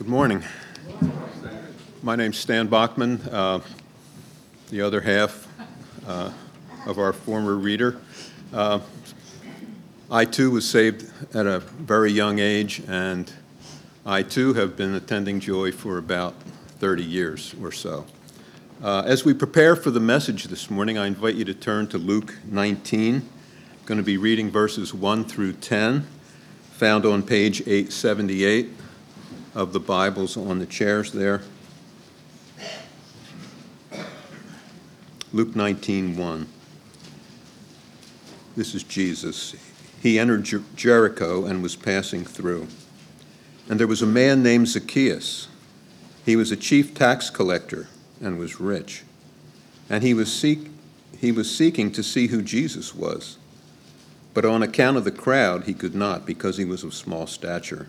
Good morning. My name's Stan Bachman, uh, the other half uh, of our former reader. Uh, I too was saved at a very young age, and I too have been attending Joy for about 30 years or so. Uh, as we prepare for the message this morning, I invite you to turn to Luke 19. I'm going to be reading verses 1 through 10, found on page 878 of the Bibles on the chairs there. Luke 19, 1. This is Jesus. He entered Jer- Jericho and was passing through. And there was a man named Zacchaeus. He was a chief tax collector and was rich. And he was, seek, he was seeking to see who Jesus was. But on account of the crowd, he could not because he was of small stature.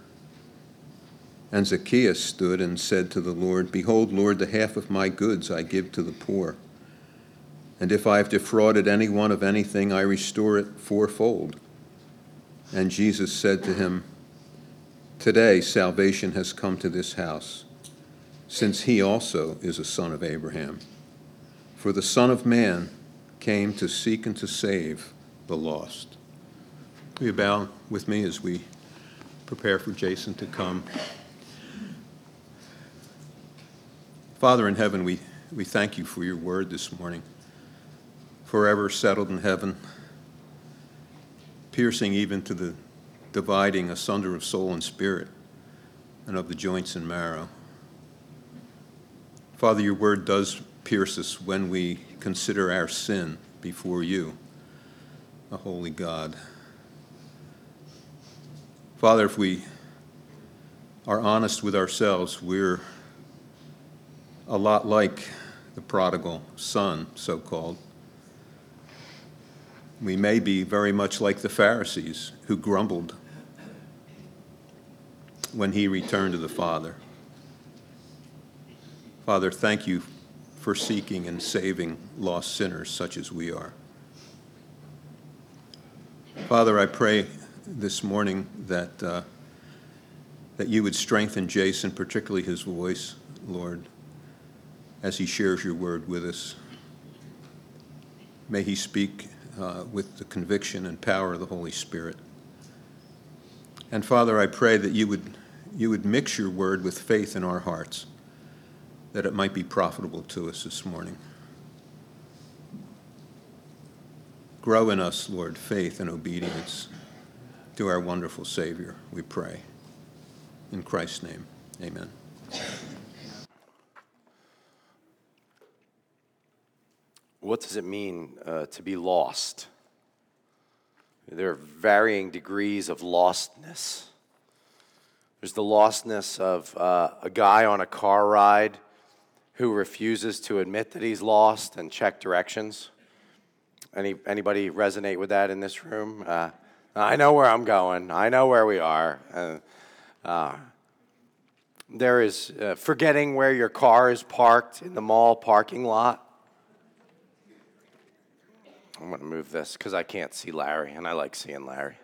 And Zacchaeus stood and said to the Lord, Behold, Lord, the half of my goods I give to the poor. And if I have defrauded anyone of anything, I restore it fourfold. And Jesus said to him, Today salvation has come to this house, since he also is a son of Abraham. For the Son of Man came to seek and to save the lost. Will you bow with me as we prepare for Jason to come? Father in heaven, we, we thank you for your word this morning, forever settled in heaven, piercing even to the dividing asunder of soul and spirit and of the joints and marrow. Father, your word does pierce us when we consider our sin before you, a holy God. Father, if we are honest with ourselves, we're a lot like the prodigal son, so called. We may be very much like the Pharisees who grumbled when he returned to the Father. Father, thank you for seeking and saving lost sinners such as we are. Father, I pray this morning that, uh, that you would strengthen Jason, particularly his voice, Lord as he shares your word with us. May he speak uh, with the conviction and power of the Holy Spirit. And Father, I pray that you would, you would mix your word with faith in our hearts, that it might be profitable to us this morning. Grow in us, Lord, faith and obedience to our wonderful Savior, we pray. In Christ's name, amen. What does it mean uh, to be lost? There are varying degrees of lostness. There's the lostness of uh, a guy on a car ride who refuses to admit that he's lost and check directions. Any, anybody resonate with that in this room? Uh, I know where I'm going. I know where we are. Uh, uh there is uh, forgetting where your car is parked in the mall parking lot. I'm going to move this because I can't see Larry, and I like seeing Larry.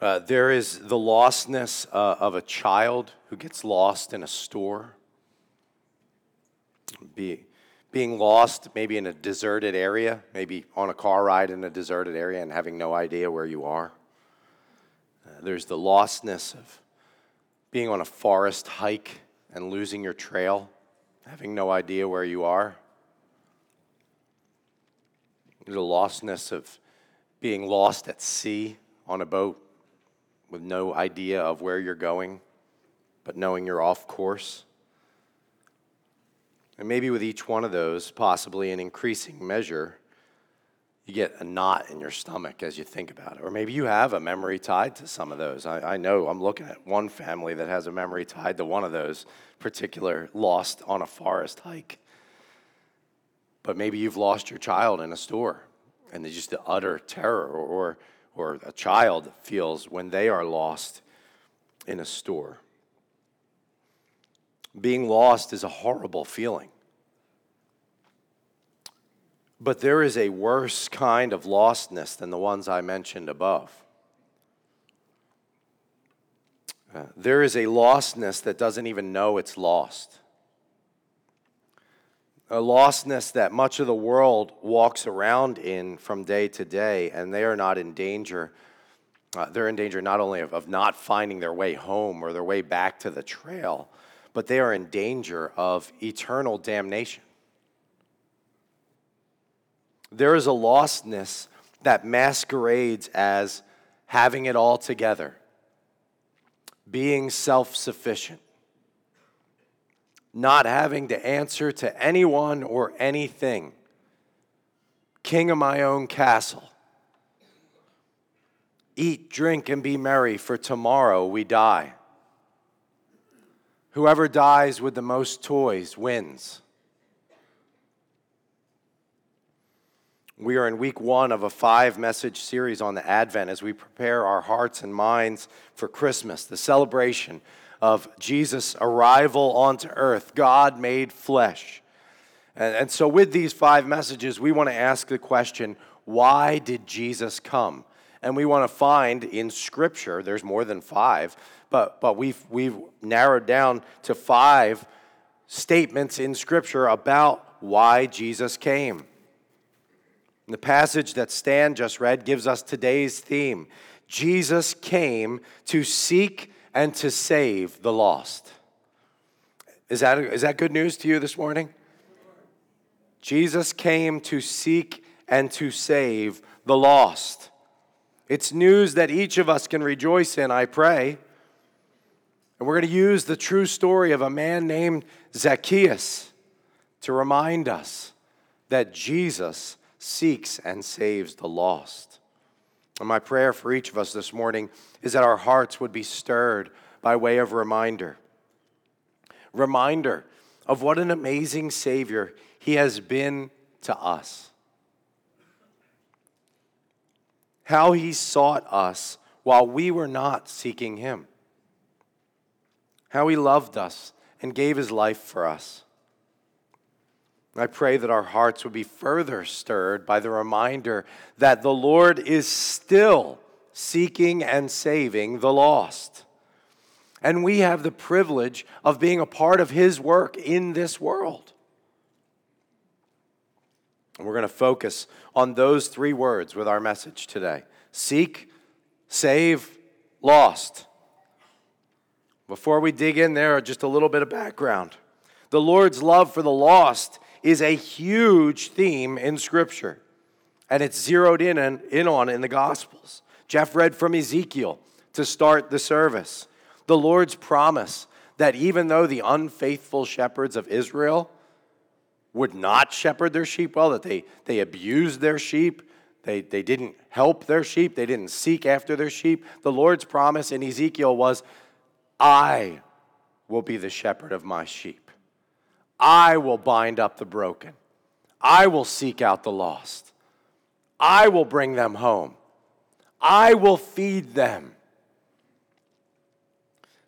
Uh, there is the lostness uh, of a child who gets lost in a store. Be, being lost maybe in a deserted area, maybe on a car ride in a deserted area and having no idea where you are. Uh, there's the lostness of being on a forest hike and losing your trail, having no idea where you are. The lostness of being lost at sea on a boat with no idea of where you're going, but knowing you're off course. And maybe with each one of those, possibly in increasing measure, you get a knot in your stomach as you think about it. Or maybe you have a memory tied to some of those. I, I know I'm looking at one family that has a memory tied to one of those particular lost on a forest hike. But maybe you've lost your child in a store and it's just the utter terror or, or a child feels when they are lost in a store. Being lost is a horrible feeling. But there is a worse kind of lostness than the ones I mentioned above. Uh, there is a lostness that doesn't even know it's lost. A lostness that much of the world walks around in from day to day, and they are not in danger. Uh, they're in danger not only of, of not finding their way home or their way back to the trail, but they are in danger of eternal damnation. There is a lostness that masquerades as having it all together, being self sufficient, not having to answer to anyone or anything, king of my own castle. Eat, drink, and be merry, for tomorrow we die. Whoever dies with the most toys wins. We are in week one of a five message series on the Advent as we prepare our hearts and minds for Christmas, the celebration of Jesus' arrival onto earth, God made flesh. And, and so, with these five messages, we want to ask the question why did Jesus come? And we want to find in Scripture, there's more than five, but, but we've, we've narrowed down to five statements in Scripture about why Jesus came. The passage that Stan just read gives us today's theme Jesus came to seek and to save the lost. Is that, is that good news to you this morning? Jesus came to seek and to save the lost. It's news that each of us can rejoice in, I pray. And we're going to use the true story of a man named Zacchaeus to remind us that Jesus seeks and saves the lost. And my prayer for each of us this morning is that our hearts would be stirred by way of reminder. Reminder of what an amazing Savior He has been to us. How He sought us while we were not seeking Him. How He loved us and gave His life for us. I pray that our hearts would be further stirred by the reminder that the Lord is still seeking and saving the lost. And we have the privilege of being a part of His work in this world. And we're going to focus on those three words with our message today seek, save, lost. Before we dig in there, just a little bit of background. The Lord's love for the lost is a huge theme in Scripture, and it's zeroed in, and, in on in the Gospels. Jeff read from Ezekiel to start the service. The Lord's promise that even though the unfaithful shepherds of Israel would not shepherd their sheep well, that they, they abused their sheep, they, they didn't help their sheep, they didn't seek after their sheep, the Lord's promise in Ezekiel was, I will be the shepherd of my sheep. I will bind up the broken. I will seek out the lost. I will bring them home. I will feed them.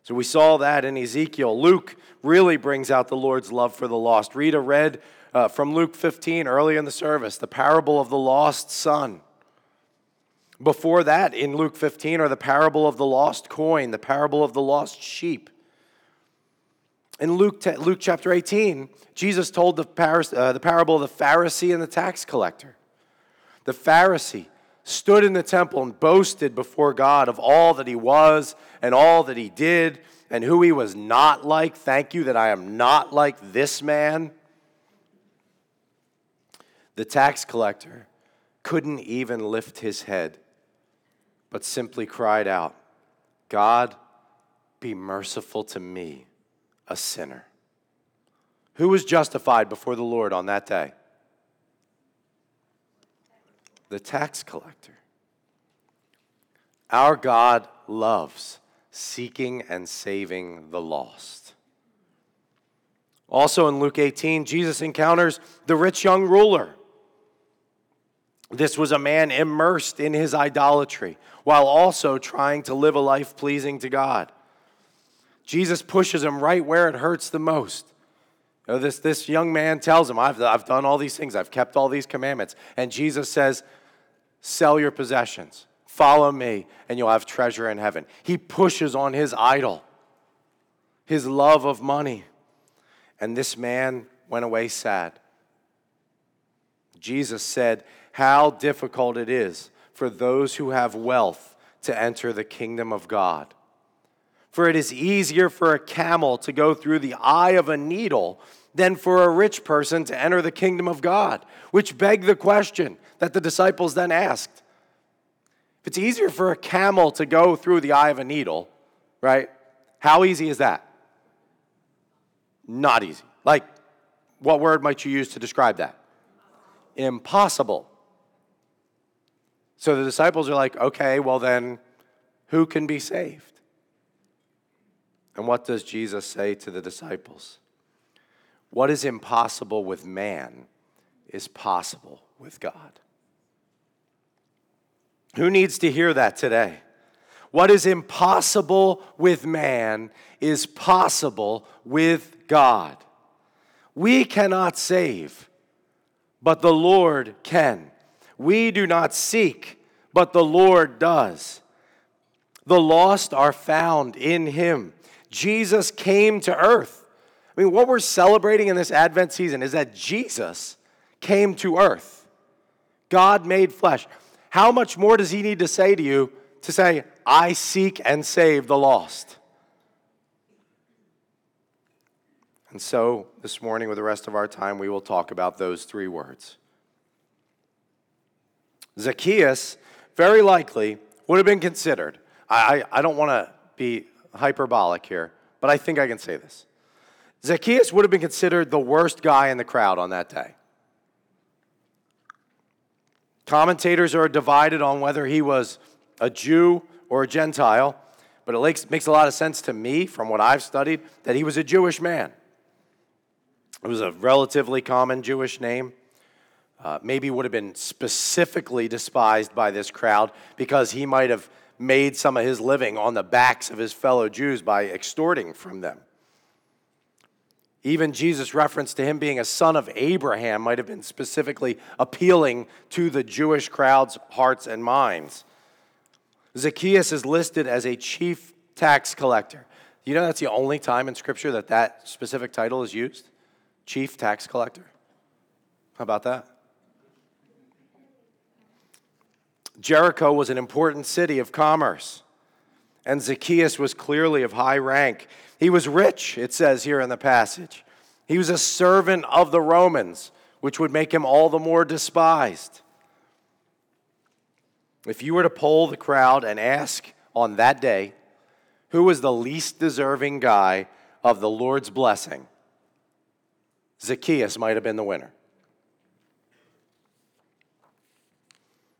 So we saw that in Ezekiel. Luke really brings out the Lord's love for the lost. Rita read uh, from Luke 15 early in the service, the parable of the lost son. Before that, in Luke 15, are the parable of the lost coin, the parable of the lost sheep. In Luke, Luke chapter 18, Jesus told the, uh, the parable of the Pharisee and the tax collector. The Pharisee stood in the temple and boasted before God of all that he was and all that he did and who he was not like. Thank you that I am not like this man. The tax collector couldn't even lift his head, but simply cried out, God, be merciful to me a sinner. Who was justified before the Lord on that day? the tax collector. Our God loves seeking and saving the lost. Also in Luke 18, Jesus encounters the rich young ruler. This was a man immersed in his idolatry while also trying to live a life pleasing to God. Jesus pushes him right where it hurts the most. You know, this, this young man tells him, I've, I've done all these things, I've kept all these commandments. And Jesus says, Sell your possessions, follow me, and you'll have treasure in heaven. He pushes on his idol, his love of money. And this man went away sad. Jesus said, How difficult it is for those who have wealth to enter the kingdom of God. For it is easier for a camel to go through the eye of a needle than for a rich person to enter the kingdom of God, which begged the question that the disciples then asked. If it's easier for a camel to go through the eye of a needle, right? How easy is that? Not easy. Like, what word might you use to describe that? Impossible. So the disciples are like, okay, well then, who can be saved? And what does Jesus say to the disciples? What is impossible with man is possible with God. Who needs to hear that today? What is impossible with man is possible with God. We cannot save, but the Lord can. We do not seek, but the Lord does. The lost are found in Him. Jesus came to earth. I mean, what we're celebrating in this Advent season is that Jesus came to earth. God made flesh. How much more does He need to say to you to say, I seek and save the lost? And so, this morning, with the rest of our time, we will talk about those three words. Zacchaeus, very likely, would have been considered. I, I, I don't want to be hyperbolic here, but I think I can say this. Zacchaeus would have been considered the worst guy in the crowd on that day. Commentators are divided on whether he was a Jew or a Gentile, but it makes a lot of sense to me from what I've studied that he was a Jewish man. It was a relatively common Jewish name. Uh, maybe would have been specifically despised by this crowd because he might have made some of his living on the backs of his fellow Jews by extorting from them. Even Jesus' reference to him being a son of Abraham might have been specifically appealing to the Jewish crowd's hearts and minds. Zacchaeus is listed as a chief tax collector. You know that's the only time in Scripture that that specific title is used? Chief tax collector. How about that? Jericho was an important city of commerce, and Zacchaeus was clearly of high rank. He was rich, it says here in the passage. He was a servant of the Romans, which would make him all the more despised. If you were to poll the crowd and ask on that day who was the least deserving guy of the Lord's blessing, Zacchaeus might have been the winner.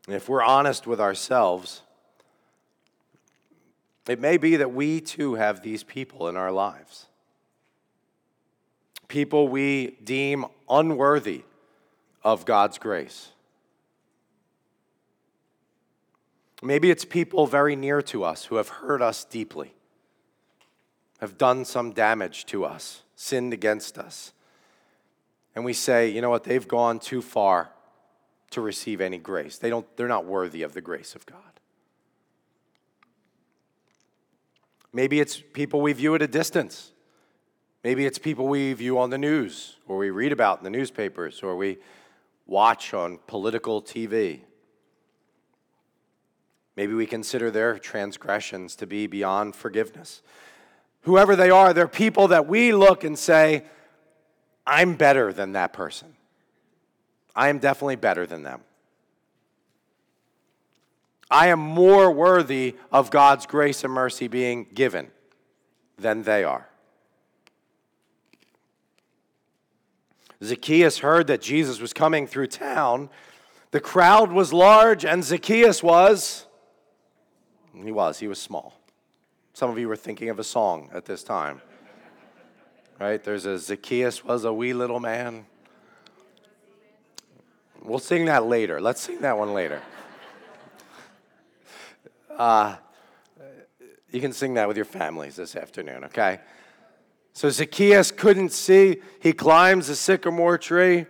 And if we're honest with ourselves, it may be that we too have these people in our lives. People we deem unworthy of God's grace. Maybe it's people very near to us who have hurt us deeply, have done some damage to us, sinned against us. And we say, you know what, they've gone too far to receive any grace. They don't, they're not worthy of the grace of God. Maybe it's people we view at a distance. Maybe it's people we view on the news, or we read about in the newspapers, or we watch on political TV. Maybe we consider their transgressions to be beyond forgiveness. Whoever they are, they're people that we look and say, I'm better than that person. I am definitely better than them. I am more worthy of God's grace and mercy being given than they are. Zacchaeus heard that Jesus was coming through town. The crowd was large, and Zacchaeus was. He was, he was small. Some of you were thinking of a song at this time. Right? There's a Zacchaeus was a wee little man. We'll sing that later. Let's sing that one later. Uh, you can sing that with your families this afternoon, okay? So Zacchaeus couldn't see. He climbs the sycamore tree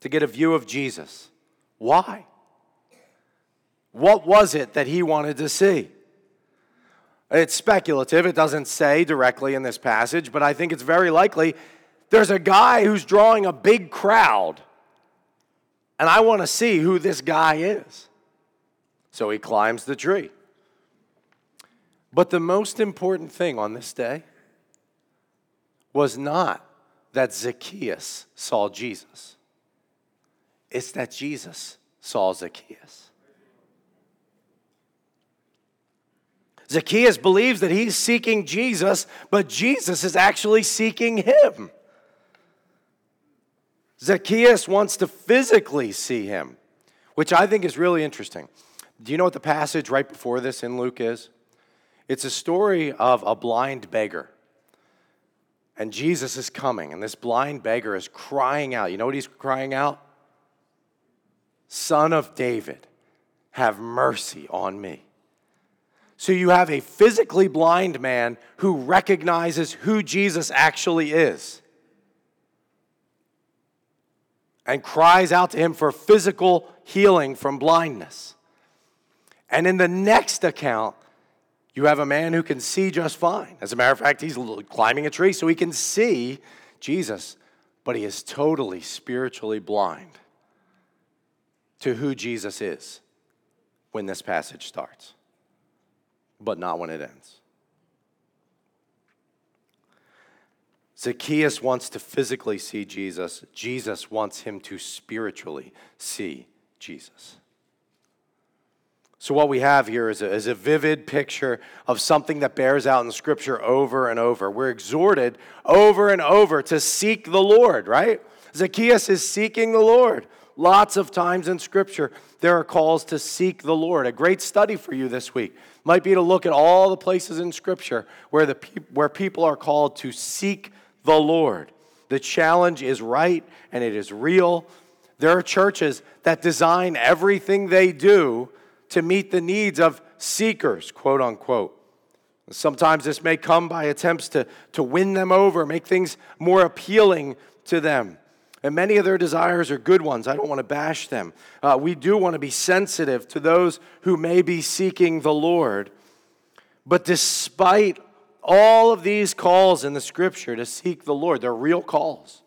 to get a view of Jesus. Why? What was it that he wanted to see? It's speculative. It doesn't say directly in this passage, but I think it's very likely there's a guy who's drawing a big crowd, and I want to see who this guy is. So he climbs the tree. But the most important thing on this day was not that Zacchaeus saw Jesus, it's that Jesus saw Zacchaeus. Zacchaeus believes that he's seeking Jesus, but Jesus is actually seeking him. Zacchaeus wants to physically see him, which I think is really interesting. Do you know what the passage right before this in Luke is? It's a story of a blind beggar. And Jesus is coming, and this blind beggar is crying out. You know what he's crying out? Son of David, have mercy on me. So you have a physically blind man who recognizes who Jesus actually is and cries out to him for physical healing from blindness. And in the next account, you have a man who can see just fine. As a matter of fact, he's climbing a tree so he can see Jesus, but he is totally spiritually blind to who Jesus is when this passage starts, but not when it ends. Zacchaeus wants to physically see Jesus, Jesus wants him to spiritually see Jesus. So, what we have here is a, is a, vivid picture of something that bears out in Scripture over and over. We're exhorted over and over to seek the Lord, right? Zacchaeus is seeking the Lord. Lots of times in Scripture, there are calls to seek the Lord. A great study for you this week might be to look at all the places in Scripture where, the pe- where people are called to seek the Lord. The challenge is right and it is real. There are churches that design everything they do to meet the needs of seekers, quote unquote. Sometimes this may come by attempts to, to win them over, make things more appealing to them. And many of their desires are good ones. I don't want to bash them. Uh, we do want to be sensitive to those who may be seeking the Lord. But despite all of these calls in the scripture to seek the Lord, they're real calls.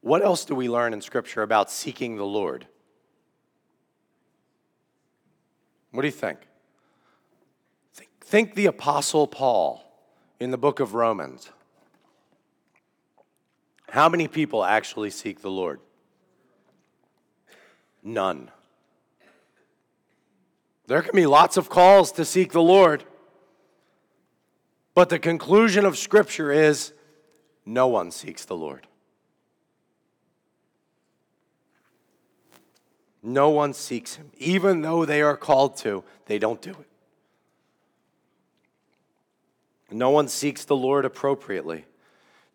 What else do we learn in scripture about seeking the Lord? What do you think? Think, think the Apostle Paul in the book of Romans. How many people actually seek the Lord? None. There can be lots of calls to seek the Lord, but the conclusion of Scripture is no one seeks the Lord. No one seeks him. Even though they are called to, they don't do it. No one seeks the Lord appropriately.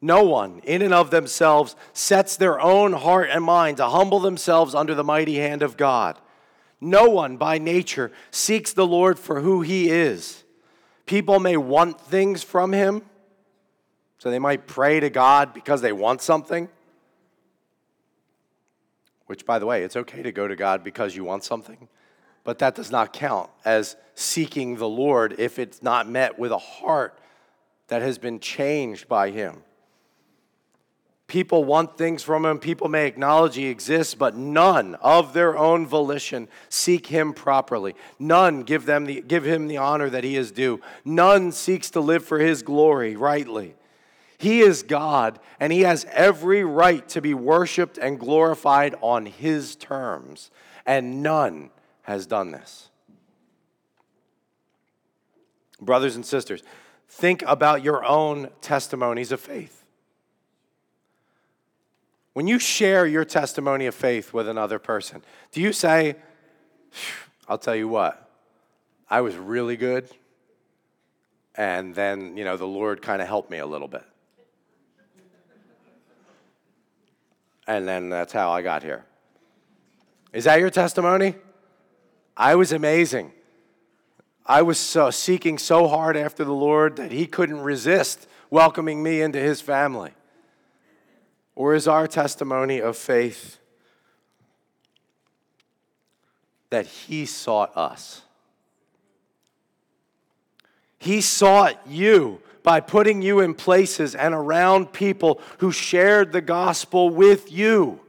No one, in and of themselves, sets their own heart and mind to humble themselves under the mighty hand of God. No one, by nature, seeks the Lord for who he is. People may want things from him, so they might pray to God because they want something. Which, by the way, it's okay to go to God because you want something, but that does not count as seeking the Lord if it's not met with a heart that has been changed by Him. People want things from Him, people may acknowledge He exists, but none of their own volition seek Him properly. None give, them the, give Him the honor that He is due. None seeks to live for His glory rightly. He is God, and He has every right to be worshiped and glorified on His terms, and none has done this. Brothers and sisters, think about your own testimonies of faith. When you share your testimony of faith with another person, do you say, I'll tell you what, I was really good, and then, you know, the Lord kind of helped me a little bit? And then that's how I got here. Is that your testimony? I was amazing. I was so, seeking so hard after the Lord that He couldn't resist welcoming me into His family. Or is our testimony of faith that He sought us? He sought you by putting you in places and around people who shared the gospel with you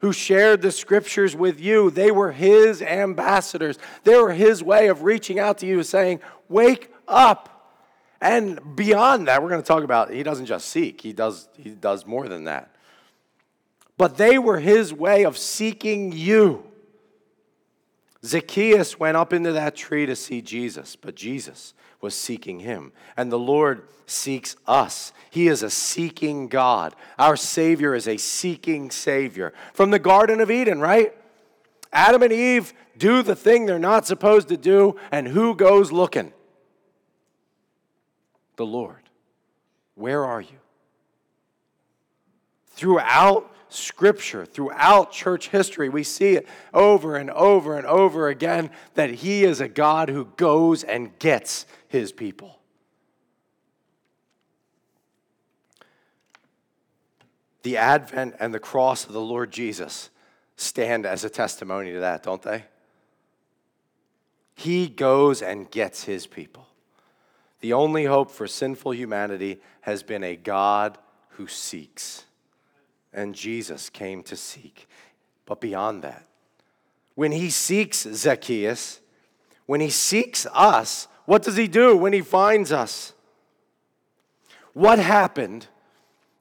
who shared the scriptures with you. They were his ambassadors. They were his way of reaching out to you, saying, Wake up. And beyond that, we're going to talk about he doesn't just seek, he does, he does more than that. But they were his way of seeking you. Zacchaeus went up into that tree to see Jesus, but Jesus was seeking him. And the Lord seeks us. He is a seeking God. Our Savior is a seeking Savior. From the Garden of Eden, right? Adam and Eve do the thing they're not supposed to do, and who goes looking? The Lord. Where are you? Throughout Scripture, throughout church history, we see it over and over and over again that He is a God who goes and gets His people. The advent and the cross of the Lord Jesus stand as a testimony to that, don't they? He goes and gets His people. The only hope for sinful humanity has been a God who seeks and Jesus came to seek. But beyond that, when he seeks Zacchaeus, when he seeks us, what does he do when he finds us? What happened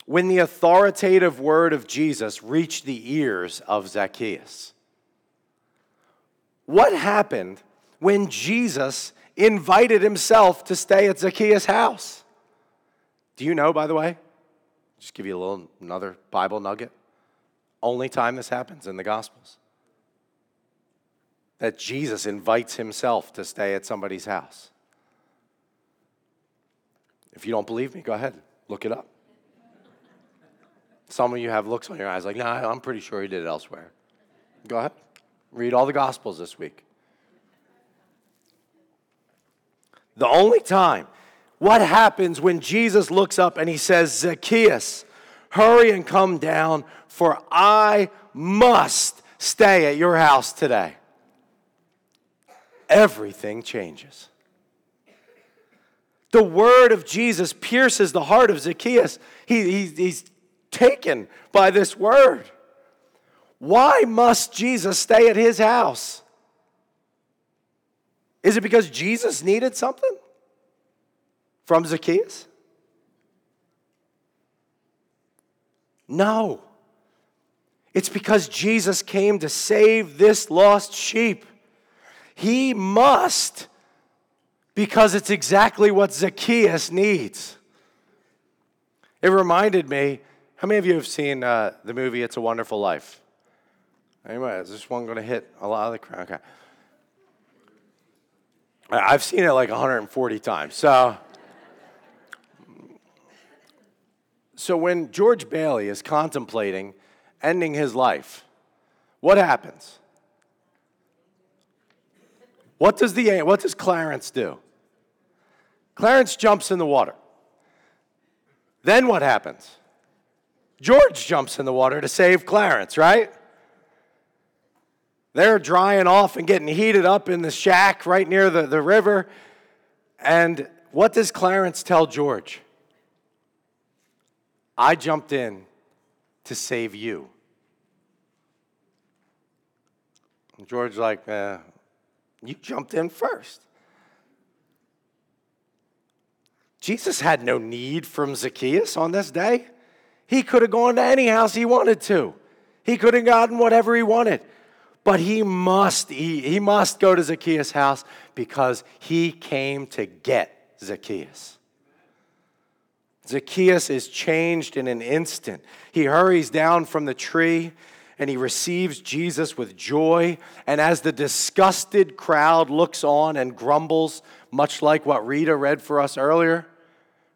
when the authoritative word of Jesus reached the ears of Zacchaeus? What happened when Jesus invited himself to stay at Zacchaeus' house? Do you know, by the way? Just give you a little another Bible nugget. Only time this happens in the Gospels. That Jesus invites himself to stay at somebody's house. If you don't believe me, go ahead, look it up. Some of you have looks on your eyes like, nah, I'm pretty sure he did it elsewhere. Go ahead, read all the Gospels this week. The only time what happens when Jesus looks up and he says, Zacchaeus, hurry and come down, for I must stay at your house today? Everything changes. The word of Jesus pierces the heart of Zacchaeus. He, he, he's taken by this word. Why must Jesus stay at his house? Is it because Jesus needed something? from Zacchaeus? No. It's because Jesus came to save this lost sheep. He must, because it's exactly what Zacchaeus needs. It reminded me how many of you have seen uh, the movie It's a Wonderful Life? Anyway, is this one going to hit a lot of the crowd? Okay. I've seen it like 140 times. So. So when George Bailey is contemplating ending his life, what happens? What does the what does Clarence do? Clarence jumps in the water. Then what happens? George jumps in the water to save Clarence, right? They're drying off and getting heated up in the shack right near the, the river. And what does Clarence tell George? I jumped in to save you. And George's like, uh, You jumped in first. Jesus had no need from Zacchaeus on this day. He could have gone to any house he wanted to. He could have gotten whatever he wanted. But he must he, he must go to Zacchaeus' house because he came to get Zacchaeus. Zacchaeus is changed in an instant. He hurries down from the tree and he receives Jesus with joy. And as the disgusted crowd looks on and grumbles, much like what Rita read for us earlier,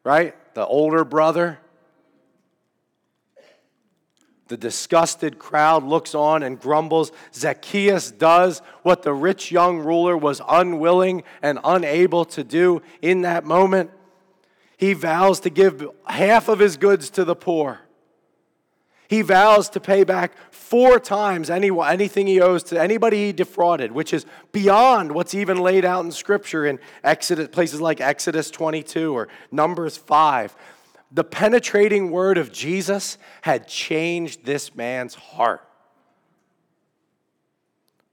right? The older brother. The disgusted crowd looks on and grumbles. Zacchaeus does what the rich young ruler was unwilling and unable to do in that moment. He vows to give half of his goods to the poor. He vows to pay back four times any, anything he owes to anybody he defrauded, which is beyond what's even laid out in Scripture in Exodus, places like Exodus 22 or Numbers 5. The penetrating word of Jesus had changed this man's heart.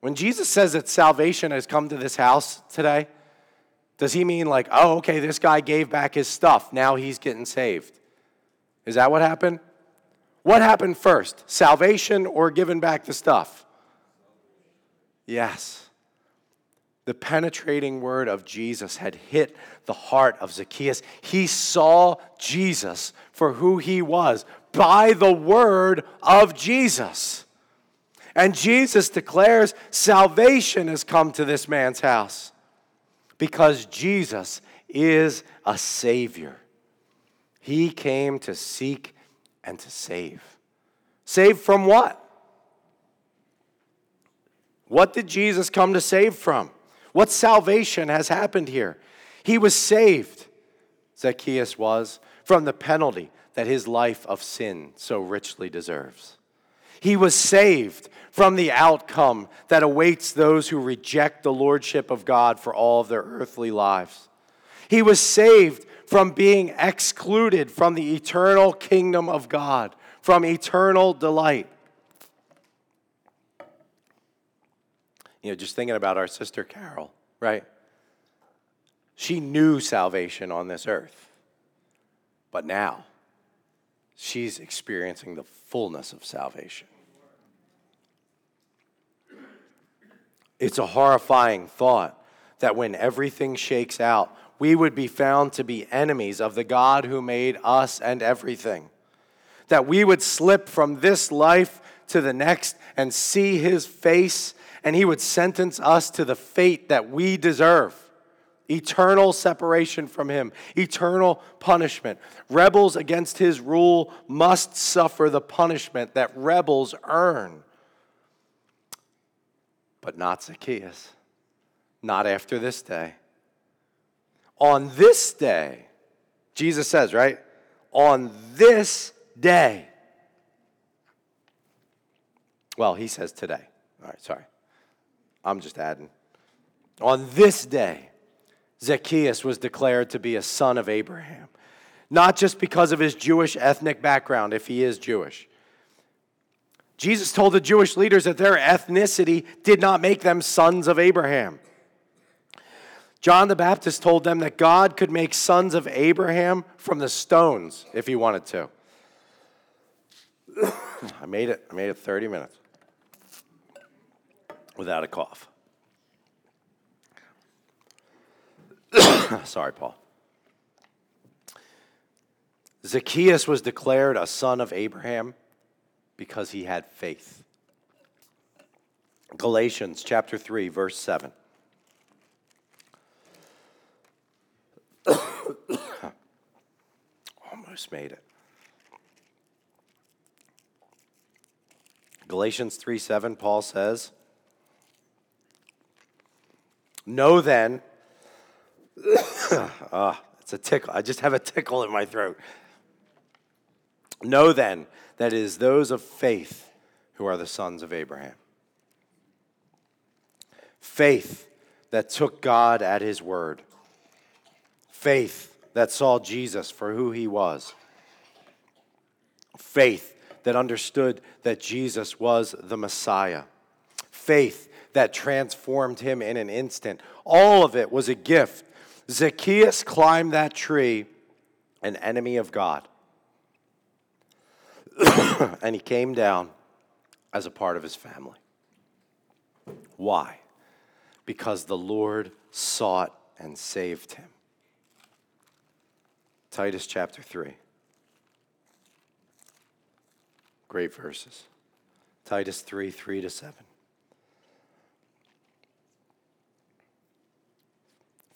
When Jesus says that salvation has come to this house today, does he mean like, oh, okay, this guy gave back his stuff, now he's getting saved? Is that what happened? What happened first, salvation or giving back the stuff? Yes. The penetrating word of Jesus had hit the heart of Zacchaeus. He saw Jesus for who he was by the word of Jesus. And Jesus declares salvation has come to this man's house because Jesus is a Savior. He came to seek and to save. Save from what? What did Jesus come to save from? What salvation has happened here? He was saved, Zacchaeus was, from the penalty that his life of sin so richly deserves. He was saved from the outcome that awaits those who reject the lordship of God for all of their earthly lives. He was saved from being excluded from the eternal kingdom of God, from eternal delight. You know, just thinking about our sister Carol, right? She knew salvation on this earth, but now she's experiencing the fullness of salvation. It's a horrifying thought that when everything shakes out, we would be found to be enemies of the God who made us and everything. That we would slip from this life to the next and see his face, and he would sentence us to the fate that we deserve eternal separation from him, eternal punishment. Rebels against his rule must suffer the punishment that rebels earn. But not Zacchaeus, not after this day on this day, Jesus says, right? On this day. Well, he says today. All right, sorry. I'm just adding. On this day, Zacchaeus was declared to be a son of Abraham, not just because of his Jewish ethnic background, if he is Jewish. Jesus told the Jewish leaders that their ethnicity did not make them sons of Abraham. John the Baptist told them that God could make sons of Abraham from the stones if he wanted to. I made it. I made it 30 minutes without a cough. Sorry, Paul. Zacchaeus was declared a son of Abraham because he had faith. Galatians chapter 3 verse 7. Almost made it. Galatians 3 7, Paul says, Know then, ah, it's a tickle. I just have a tickle in my throat. Know then that it is those of faith who are the sons of Abraham. Faith that took God at his word Faith that saw Jesus for who he was. Faith that understood that Jesus was the Messiah. Faith that transformed him in an instant. All of it was a gift. Zacchaeus climbed that tree, an enemy of God. and he came down as a part of his family. Why? Because the Lord sought and saved him. Titus chapter 3. Great verses. Titus 3 3 to 7.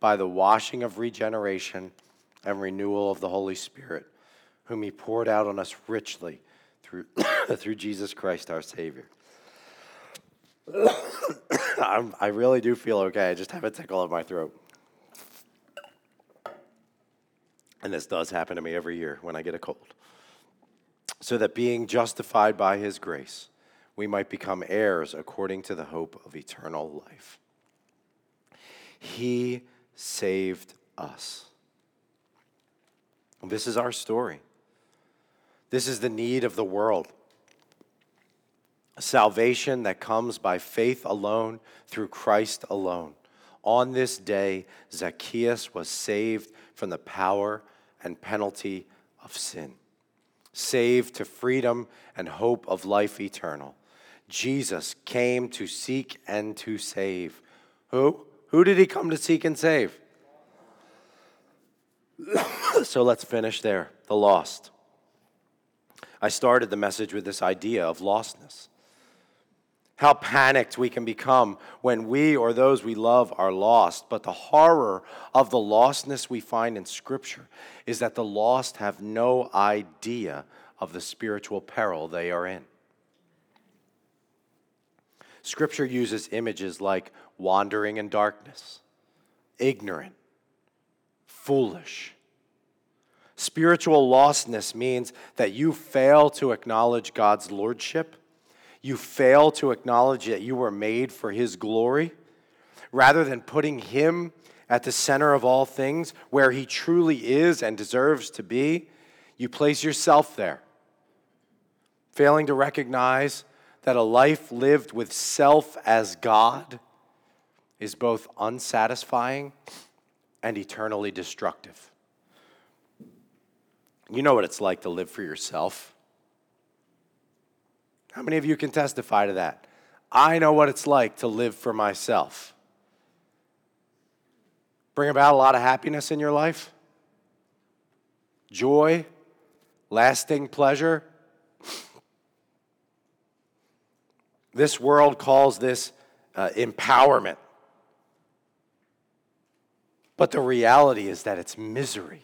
by the washing of regeneration and renewal of the Holy Spirit, whom He poured out on us richly through, through Jesus Christ our Savior. I'm, I really do feel okay. I just have a tickle in my throat. And this does happen to me every year when I get a cold. So that being justified by his grace, we might become heirs according to the hope of eternal life. He saved us. This is our story. This is the need of the world. Salvation that comes by faith alone through Christ alone. On this day, Zacchaeus was saved from the power and penalty of sin, saved to freedom and hope of life eternal. Jesus came to seek and to save. Who? Who did he come to seek and save? so let's finish there the lost. I started the message with this idea of lostness. How panicked we can become when we or those we love are lost. But the horror of the lostness we find in Scripture is that the lost have no idea of the spiritual peril they are in. Scripture uses images like wandering in darkness, ignorant, foolish. Spiritual lostness means that you fail to acknowledge God's lordship, you fail to acknowledge that you were made for His glory, rather than putting Him at the center of all things, where He truly is and deserves to be, you place yourself there, failing to recognize that a life lived with self as God is both unsatisfying and eternally destructive. You know what it's like to live for yourself. How many of you can testify to that? I know what it's like to live for myself. Bring about a lot of happiness in your life, joy, lasting pleasure. This world calls this uh, empowerment. But the reality is that it's misery.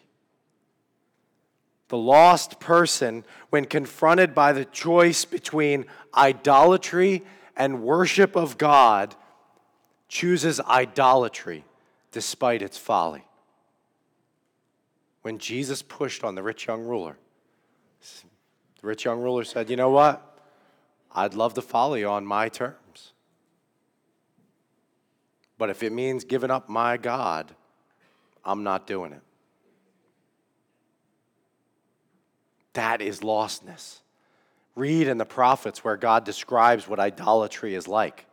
The lost person, when confronted by the choice between idolatry and worship of God, chooses idolatry despite its folly. When Jesus pushed on the rich young ruler, the rich young ruler said, You know what? I'd love to follow you on my terms. But if it means giving up my God, I'm not doing it. That is lostness. Read in the prophets where God describes what idolatry is like.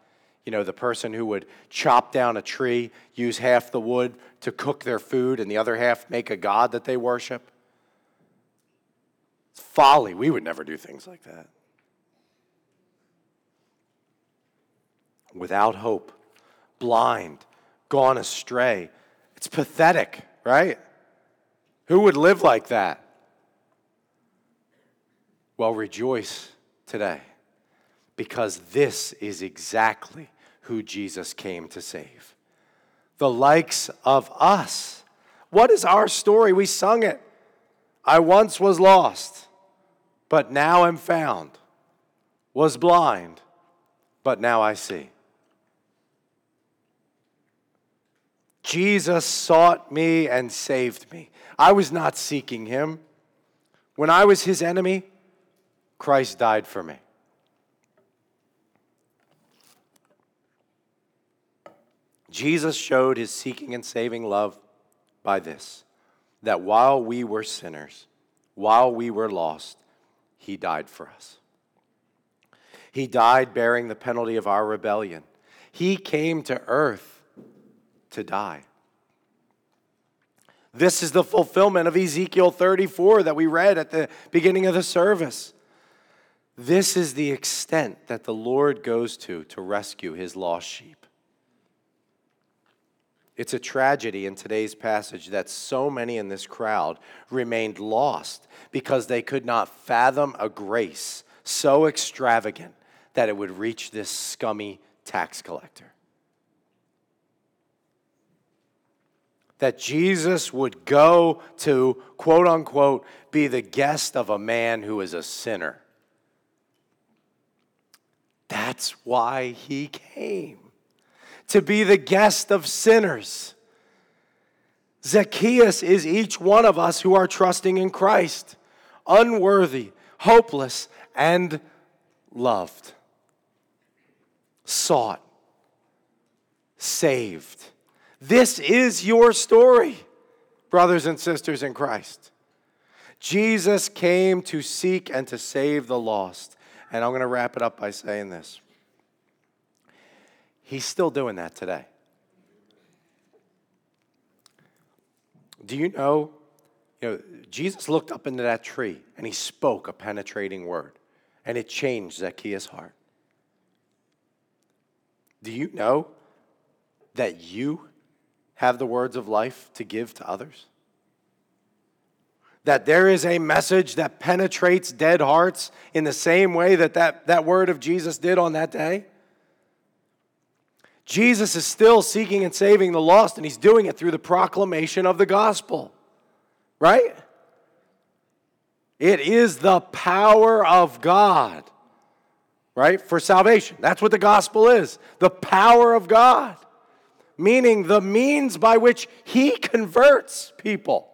You know, the person who would chop down a tree, use half the wood to cook their food, and the other half make a God that they worship. It's folly. We would never do things like that. Without hope, blind, gone astray. It's pathetic, right? Who would live like that? Well, rejoice today because this is exactly who Jesus came to save. The likes of us. What is our story? We sung it. I once was lost, but now am found. Was blind, but now I see. Jesus sought me and saved me. I was not seeking him. When I was his enemy, Christ died for me. Jesus showed his seeking and saving love by this that while we were sinners, while we were lost, he died for us. He died bearing the penalty of our rebellion. He came to earth to die. This is the fulfillment of Ezekiel 34 that we read at the beginning of the service. This is the extent that the Lord goes to to rescue his lost sheep. It's a tragedy in today's passage that so many in this crowd remained lost because they could not fathom a grace so extravagant that it would reach this scummy tax collector. That Jesus would go to, quote unquote, be the guest of a man who is a sinner. That's why he came to be the guest of sinners. Zacchaeus is each one of us who are trusting in Christ, unworthy, hopeless, and loved sought, saved. This is your story, brothers and sisters in Christ. Jesus came to seek and to save the lost. And I'm going to wrap it up by saying this He's still doing that today. Do you know? You know, Jesus looked up into that tree and he spoke a penetrating word, and it changed Zacchaeus' heart. Do you know that you have the words of life to give to others? That there is a message that penetrates dead hearts in the same way that that, that word of Jesus did on that day? Jesus is still seeking and saving the lost, and he's doing it through the proclamation of the gospel, right? It is the power of God right? For salvation. That's what the gospel is the power of God, meaning the means by which He converts people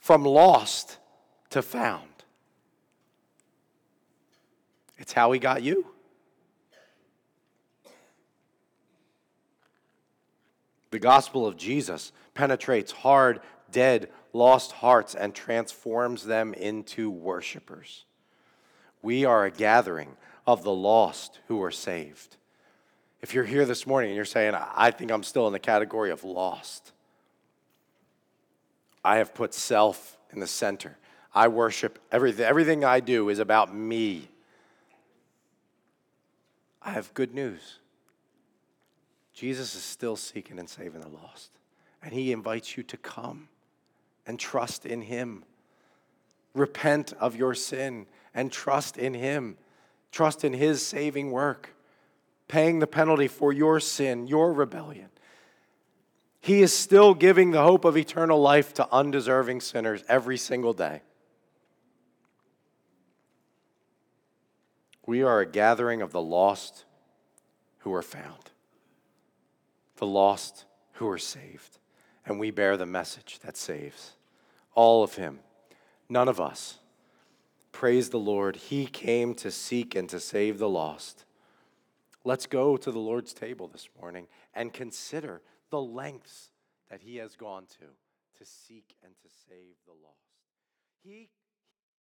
from lost to found. It's how He got you. The gospel of Jesus penetrates hard, dead, lost hearts and transforms them into worshipers. We are a gathering of the lost who are saved. If you're here this morning and you're saying, I think I'm still in the category of lost, I have put self in the center. I worship everything. Everything I do is about me. I have good news. Jesus is still seeking and saving the lost. And he invites you to come and trust in him. Repent of your sin and trust in Him. Trust in His saving work, paying the penalty for your sin, your rebellion. He is still giving the hope of eternal life to undeserving sinners every single day. We are a gathering of the lost who are found, the lost who are saved, and we bear the message that saves. All of Him, none of us. Praise the Lord. He came to seek and to save the lost. Let's go to the Lord's table this morning and consider the lengths that He has gone to to seek and to save the lost. He